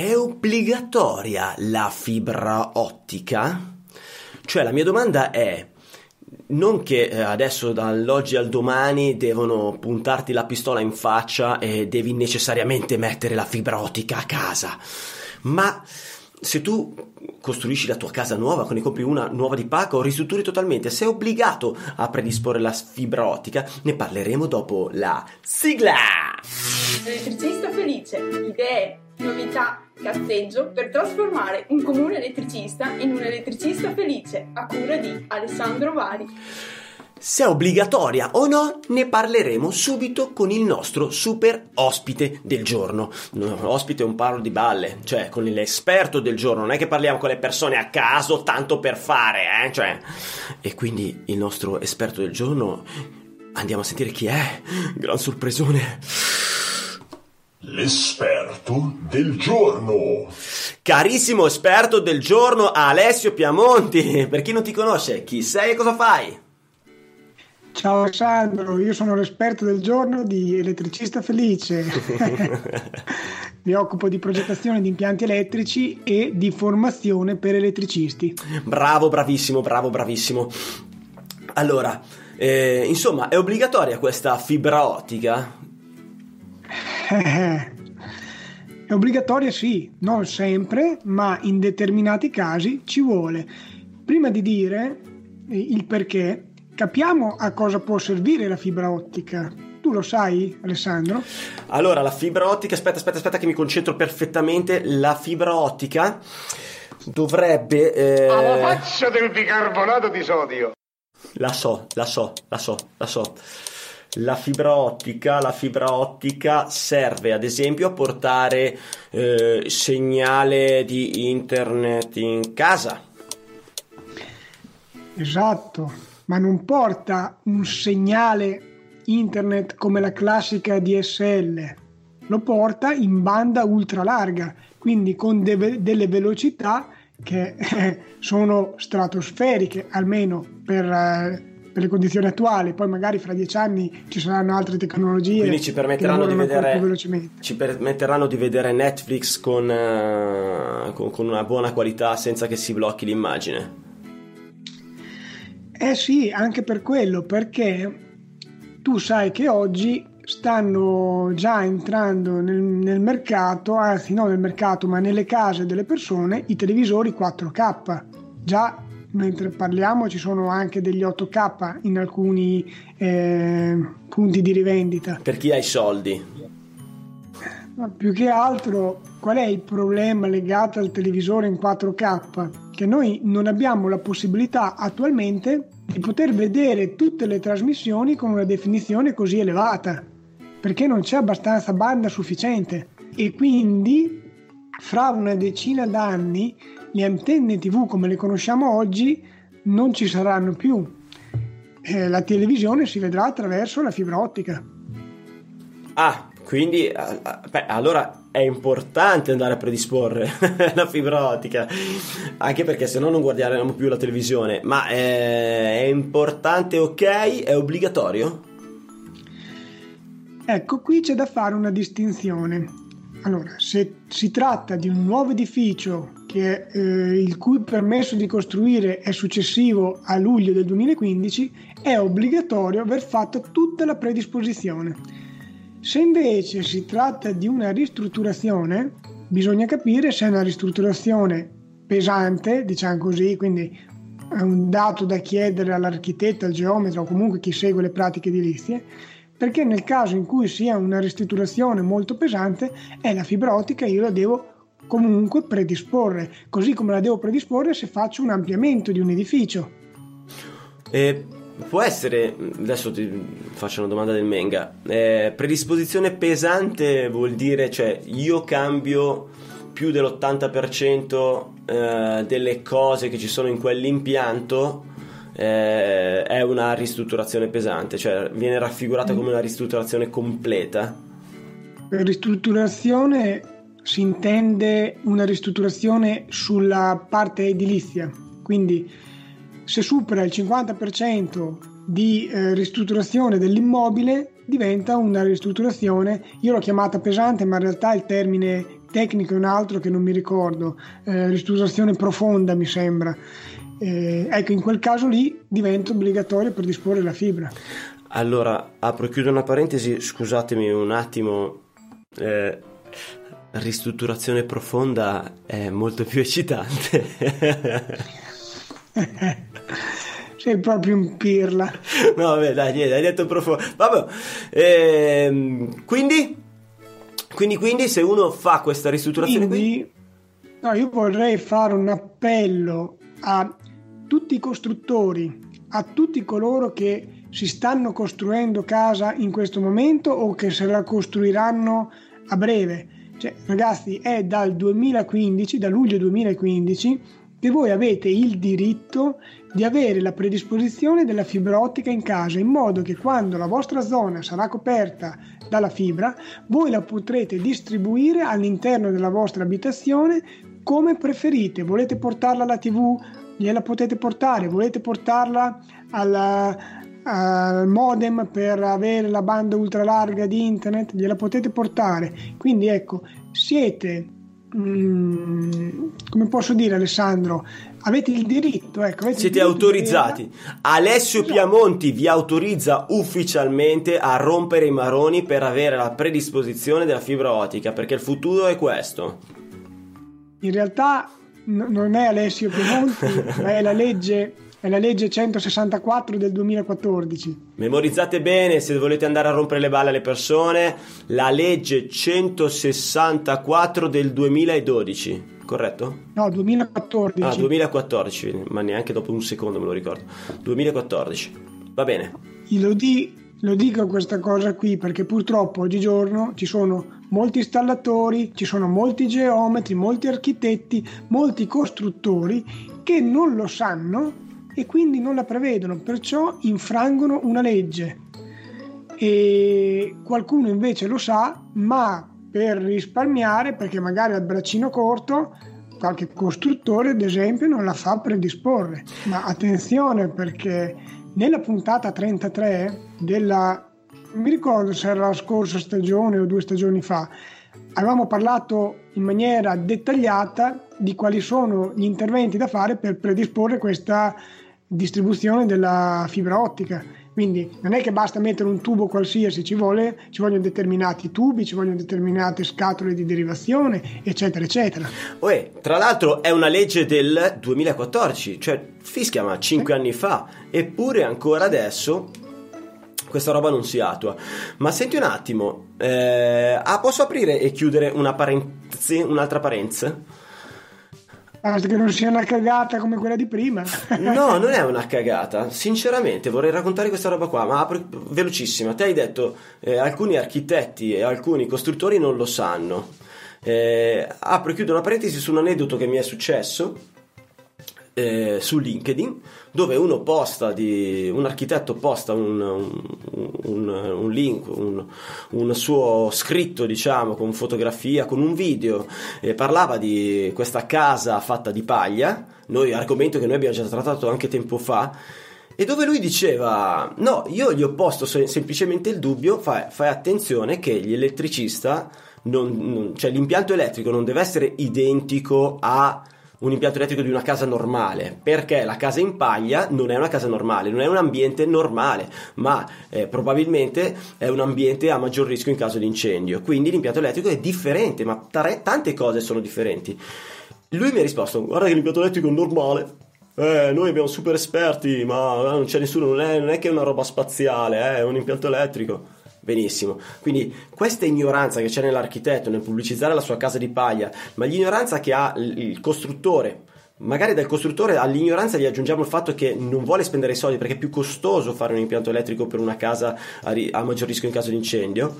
è obbligatoria la fibra ottica? Cioè la mia domanda è, non che eh, adesso dall'oggi al domani devono puntarti la pistola in faccia e devi necessariamente mettere la fibra ottica a casa, ma se tu costruisci la tua casa nuova, quindi compri una nuova di pacco ristrutturi totalmente, sei obbligato a predisporre la fibra ottica. Ne parleremo dopo la sigla. Elettricista felice, idee, novità, cazzeggio per trasformare un comune elettricista in un elettricista felice a cura di Alessandro Vari. Se è obbligatoria o no, ne parleremo subito con il nostro super ospite del giorno. No, ospite è un parlo di balle, cioè con l'esperto del giorno, non è che parliamo con le persone a caso tanto per fare, eh? Cioè, e quindi il nostro esperto del giorno, andiamo a sentire chi è. Gran sorpresone. L'esperto del giorno. Carissimo esperto del giorno, Alessio Piamonti. Per chi non ti conosce, chi sei e cosa fai? Ciao Alessandro, io sono l'esperto del giorno di elettricista felice. Mi occupo di progettazione di impianti elettrici e di formazione per elettricisti. Bravo, bravissimo, bravo, bravissimo. Allora, eh, insomma, è obbligatoria questa fibra ottica? È obbligatoria sì, non sempre, ma in determinati casi ci vuole. Prima di dire eh, il perché, capiamo a cosa può servire la fibra ottica. Tu lo sai, Alessandro? Allora, la fibra ottica, aspetta, aspetta, aspetta che mi concentro perfettamente. La fibra ottica dovrebbe... Eh... Alla faccia del bicarbonato di sodio. La so, la so, la so, la so. La fibra ottica, la fibra ottica serve ad esempio a portare eh, segnale di internet in casa. Esatto, ma non porta un segnale internet come la classica DSL, lo porta in banda ultra larga, quindi con de- delle velocità che eh, sono stratosferiche, almeno per, eh, per, le condizioni attuali. Poi magari fra dieci anni ci saranno altre tecnologie. Quindi ci permetteranno, di vedere, ci permetteranno di vedere Netflix con, uh, con, con una buona qualità senza che si blocchi l'immagine. Eh sì, anche per quello, perché tu sai che oggi stanno già entrando nel, nel, mercato, anzi non nel mercato, ma nelle case delle persone, i televisori 4K. Già mentre parliamo ci sono anche degli 8K in alcuni eh, punti di rivendita. Per chi ha i soldi? Ma più che altro, qual è il problema legato al televisore in 4K? Che noi non abbiamo la possibilità attualmente di poter vedere tutte le trasmissioni con una definizione così elevata perché non c'è abbastanza banda sufficiente e quindi fra una decina d'anni le antenne tv come le conosciamo oggi non ci saranno più. Eh, la televisione si vedrà attraverso la fibra ottica. Ah, quindi beh, allora è importante andare a predisporre la fibra ottica, anche perché se no non guarderemo più la televisione. Ma è, eh, è importante, ok? È obbligatorio? Ecco, qui c'è da fare una distinzione. Allora, se si tratta di un nuovo edificio che, eh, il cui permesso di costruire è successivo a luglio del 2015, è obbligatorio aver fatto tutta la predisposizione. Se invece si tratta di una ristrutturazione, bisogna capire se è una ristrutturazione pesante, diciamo così, quindi è un dato da chiedere all'architetto, al geometra o comunque chi segue le pratiche edilizie, perché nel caso in cui sia una ristrutturazione molto pesante è la fibra ottica io la devo comunque predisporre, così come la devo predisporre se faccio un ampliamento di un edificio. E può essere, adesso ti faccio una domanda del Menga, eh, predisposizione pesante vuol dire, cioè io cambio più dell'80% eh, delle cose che ci sono in quell'impianto eh, è una ristrutturazione pesante, cioè viene raffigurata come una ristrutturazione completa. Per ristrutturazione si intende una ristrutturazione sulla parte edilizia, quindi se supera il 50% di eh, ristrutturazione dell'immobile diventa una ristrutturazione, io l'ho chiamata pesante ma in realtà il termine tecnico è un altro che non mi ricordo, eh, ristrutturazione profonda mi sembra. Eh, ecco, in quel caso lì diventa obbligatorio predisporre la fibra. Allora, apro e chiudo una parentesi, scusatemi un attimo. Eh, ristrutturazione profonda è molto più eccitante. Sei proprio un pirla. No, vabbè, dai, niente, hai detto profondo. Vabbè, ehm, quindi, quindi, quindi, se uno fa questa ristrutturazione quindi, qui... No, io vorrei fare un appello a tutti i costruttori, a tutti coloro che si stanno costruendo casa in questo momento o che se la costruiranno a breve. Cioè, ragazzi, è dal 2015, da luglio 2015, che voi avete il diritto di avere la predisposizione della fibra ottica in casa, in modo che quando la vostra zona sarà coperta dalla fibra, voi la potrete distribuire all'interno della vostra abitazione come preferite. Volete portarla alla TV? Gliela potete portare. Volete portarla alla, al modem per avere la banda ultralarga di internet? Gliela potete portare. Quindi ecco, siete mm, come posso dire Alessandro? Avete il diritto ecco, avete siete diritto autorizzati. di Alessio esatto. Piamonti vi autorizza ufficialmente a rompere i maroni per avere la predisposizione della fibra ottica perché il futuro è questo. In realtà n- non è Alessio Piamonti ma è la legge è la legge 164 del 2014. Memorizzate bene se volete andare a rompere le balle alle persone, la legge 164 del 2012, corretto? No, 2014. Ah, 2014, ma neanche dopo un secondo me lo ricordo. 2014. Va bene. Lo, di, lo dico questa cosa qui perché purtroppo oggigiorno ci sono molti installatori, ci sono molti geometri, molti architetti, molti costruttori che non lo sanno e quindi non la prevedono, perciò infrangono una legge. E qualcuno invece lo sa, ma per risparmiare, perché magari ha il braccino corto, qualche costruttore ad esempio non la fa predisporre. Ma attenzione perché nella puntata 33 della mi ricordo se era la scorsa stagione o due stagioni fa, avevamo parlato in maniera dettagliata di quali sono gli interventi da fare per predisporre questa distribuzione della fibra ottica. Quindi non è che basta mettere un tubo qualsiasi, ci, vuole, ci vogliono determinati tubi, ci vogliono determinate scatole di derivazione, eccetera, eccetera. Uè, tra l'altro è una legge del 2014, cioè fischia ma 5 eh. anni fa, eppure ancora adesso questa roba non si attua. Ma senti un attimo, eh, ah, posso aprire e chiudere una parentesi, un'altra parentesi? Basta che non sia una cagata come quella di prima. no, non è una cagata. Sinceramente, vorrei raccontare questa roba qua, ma apro, velocissima. Te hai detto eh, alcuni architetti e alcuni costruttori non lo sanno. Eh, apro e chiudo una parentesi su un aneddoto che mi è successo eh, su LinkedIn dove uno posta di, un architetto posta un, un, un, link, un, suo scritto diciamo con fotografia, con un video e parlava di questa casa fatta di paglia, noi, argomento che noi abbiamo già trattato anche tempo fa e dove lui diceva no io gli ho posto semplicemente il dubbio fai, fai attenzione che gli elettricista non, non, cioè l'impianto elettrico non deve essere identico a un impianto elettrico di una casa normale, perché la casa in paglia non è una casa normale, non è un ambiente normale, ma eh, probabilmente è un ambiente a maggior rischio in caso di incendio. Quindi l'impianto elettrico è differente, ma tare, tante cose sono differenti. Lui mi ha risposto: Guarda che l'impianto elettrico è normale. Eh, noi abbiamo super esperti, ma non c'è nessuno, non è, non è che è una roba spaziale, eh, è un impianto elettrico. Benissimo, quindi questa ignoranza che c'è nell'architetto nel pubblicizzare la sua casa di paglia, ma l'ignoranza che ha il costruttore, magari dal costruttore all'ignoranza gli aggiungiamo il fatto che non vuole spendere i soldi perché è più costoso fare un impianto elettrico per una casa a, ri- a maggior rischio in caso di incendio.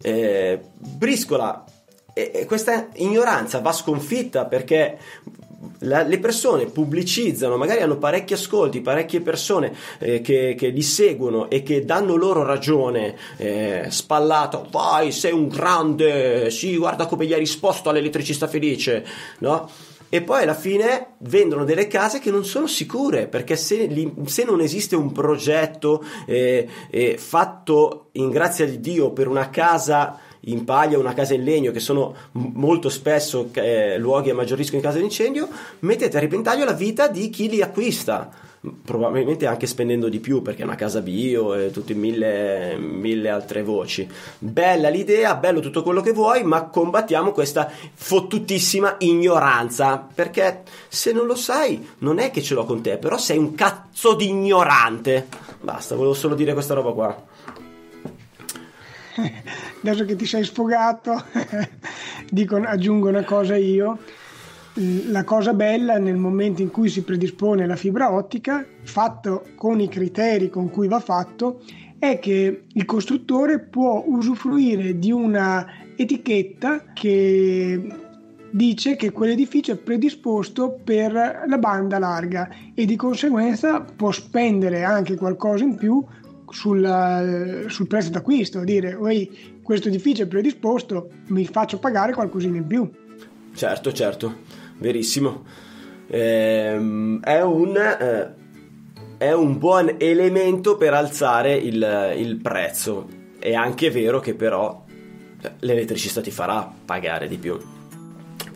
Eh, briscola e questa ignoranza va sconfitta perché la, le persone pubblicizzano, magari hanno parecchi ascolti, parecchie persone eh, che, che, li seguono e che danno loro ragione, eh, spallato, vai, sei un grande, sì, guarda come gli hai risposto all'elettricista felice, no? E poi alla fine vendono delle case che non sono sicure perché se, se non esiste un progetto eh, eh fatto in grazia di Dio per una casa in paglia una casa in legno, che sono molto spesso eh, luoghi a maggior rischio in caso di incendio, mettete a repentaglio la vita di chi li acquista probabilmente anche spendendo di più perché è una casa bio e tutte mille, mille altre voci. Bella l'idea, bello tutto quello che vuoi, ma combattiamo questa fottutissima ignoranza perché se non lo sai non è che ce l'ho con te, però sei un cazzo di ignorante. Basta, volevo solo dire questa roba qua. Adesso che ti sei sfogato, dico, aggiungo una cosa io. La cosa bella nel momento in cui si predispone la fibra ottica, fatto con i criteri con cui va fatto, è che il costruttore può usufruire di una etichetta che dice che quell'edificio è predisposto per la banda larga e di conseguenza può spendere anche qualcosa in più sul, sul prezzo d'acquisto, dire questo edificio è predisposto, mi faccio pagare qualcosina in più. Certo, certo verissimo. Ehm, è, un, eh, è un buon elemento per alzare il, il prezzo. È anche vero che però eh, l'elettricista ti farà pagare di più.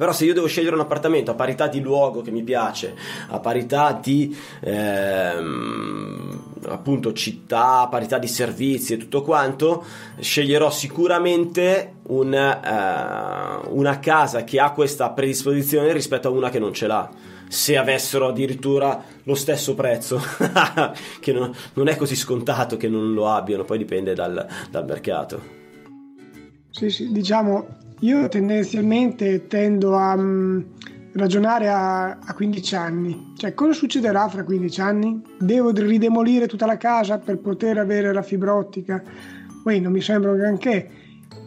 Però se io devo scegliere un appartamento a parità di luogo che mi piace, a parità di ehm, appunto città, a parità di servizi e tutto quanto, sceglierò sicuramente un, eh, una casa che ha questa predisposizione rispetto a una che non ce l'ha se avessero addirittura lo stesso prezzo, che non, non, è così scontato che non lo abbiano, poi dipende dal, dal mercato. Sì, sì, diciamo, io tendenzialmente tendo a um, ragionare a, a, 15 anni. Cioè, cosa succederà fra 15 anni? Devo ridemolire tutta la casa per poter avere la fibra ottica? Poi non mi sembra granché.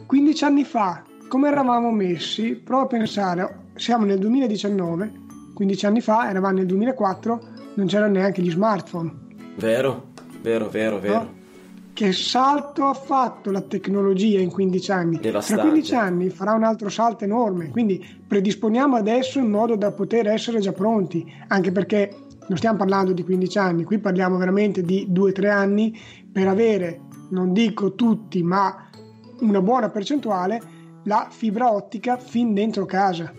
15 anni fa, come eravamo messi? Prova a pensare, siamo nel 2019, 15 anni fa, eravamo nel 2004, non c'erano neanche gli smartphone. Vero, vero, vero, vero. No? Che salto ha fatto la tecnologia in 15 anni? Tra 15 anni farà un altro salto enorme, quindi predisponiamo adesso in modo da poter essere già pronti, anche perché non stiamo parlando di 15 anni, qui parliamo veramente di 2-3 anni per avere, non dico tutti, ma una buona percentuale, la fibra ottica fin dentro casa.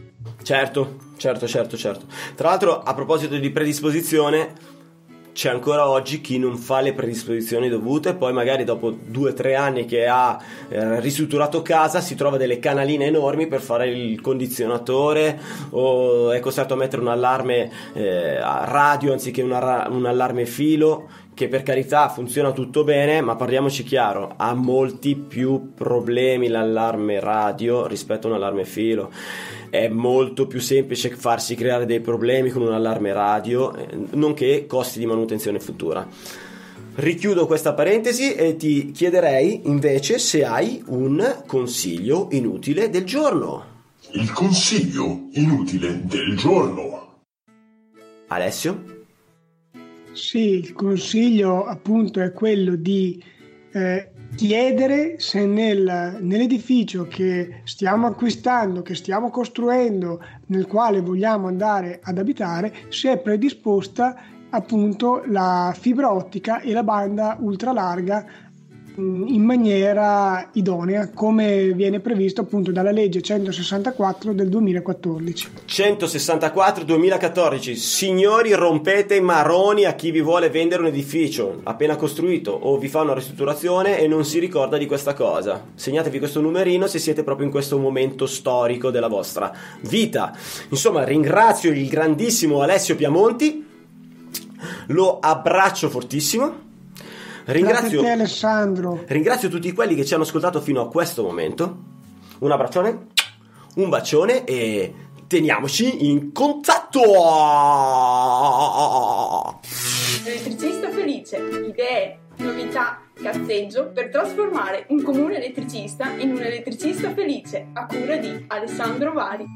Certo, certo, certo, certo. Tra l'altro, a proposito di predisposizione, c'è ancora oggi chi non fa le predisposizioni dovute, poi magari dopo due o tre anni che ha eh, ristrutturato casa si trova delle canaline enormi per fare il condizionatore o è costretto a mettere un allarme eh, radio anziché una, un allarme filo che per carità funziona tutto bene, ma parliamoci chiaro, ha molti più problemi l'allarme radio rispetto a un allarme filo. È molto più semplice farsi creare dei problemi con un allarme radio, eh, nonché costi di manutenzione futura. Richiudo questa parentesi e ti chiederei invece se hai un consiglio inutile del giorno. Il consiglio inutile del giorno. Alessio? Sì, il consiglio appunto è quello di eh, chiedere se nel, nell'edificio che stiamo acquistando, che stiamo costruendo, nel quale vogliamo andare ad abitare, se è predisposta appunto la fibra ottica e la banda ultralarga in maniera idonea come viene previsto appunto dalla legge 164 del 2014. 164 2014 Signori rompete i maroni a chi vi vuole vendere un edificio appena costruito o vi fa una ristrutturazione e non si ricorda di questa cosa. Segnatevi questo numerino se siete proprio in questo momento storico della vostra vita. Insomma, ringrazio il grandissimo Alessio Piamonti. Lo abbraccio fortissimo Ringrazio, te, Alessandro. ringrazio tutti quelli che ci hanno ascoltato fino a questo momento. Un abbraccione, un bacione e teniamoci in contatto! Elettricista felice, idee, novità, cazzeggio per trasformare un comune elettricista in un elettricista felice a cura di Alessandro Vari.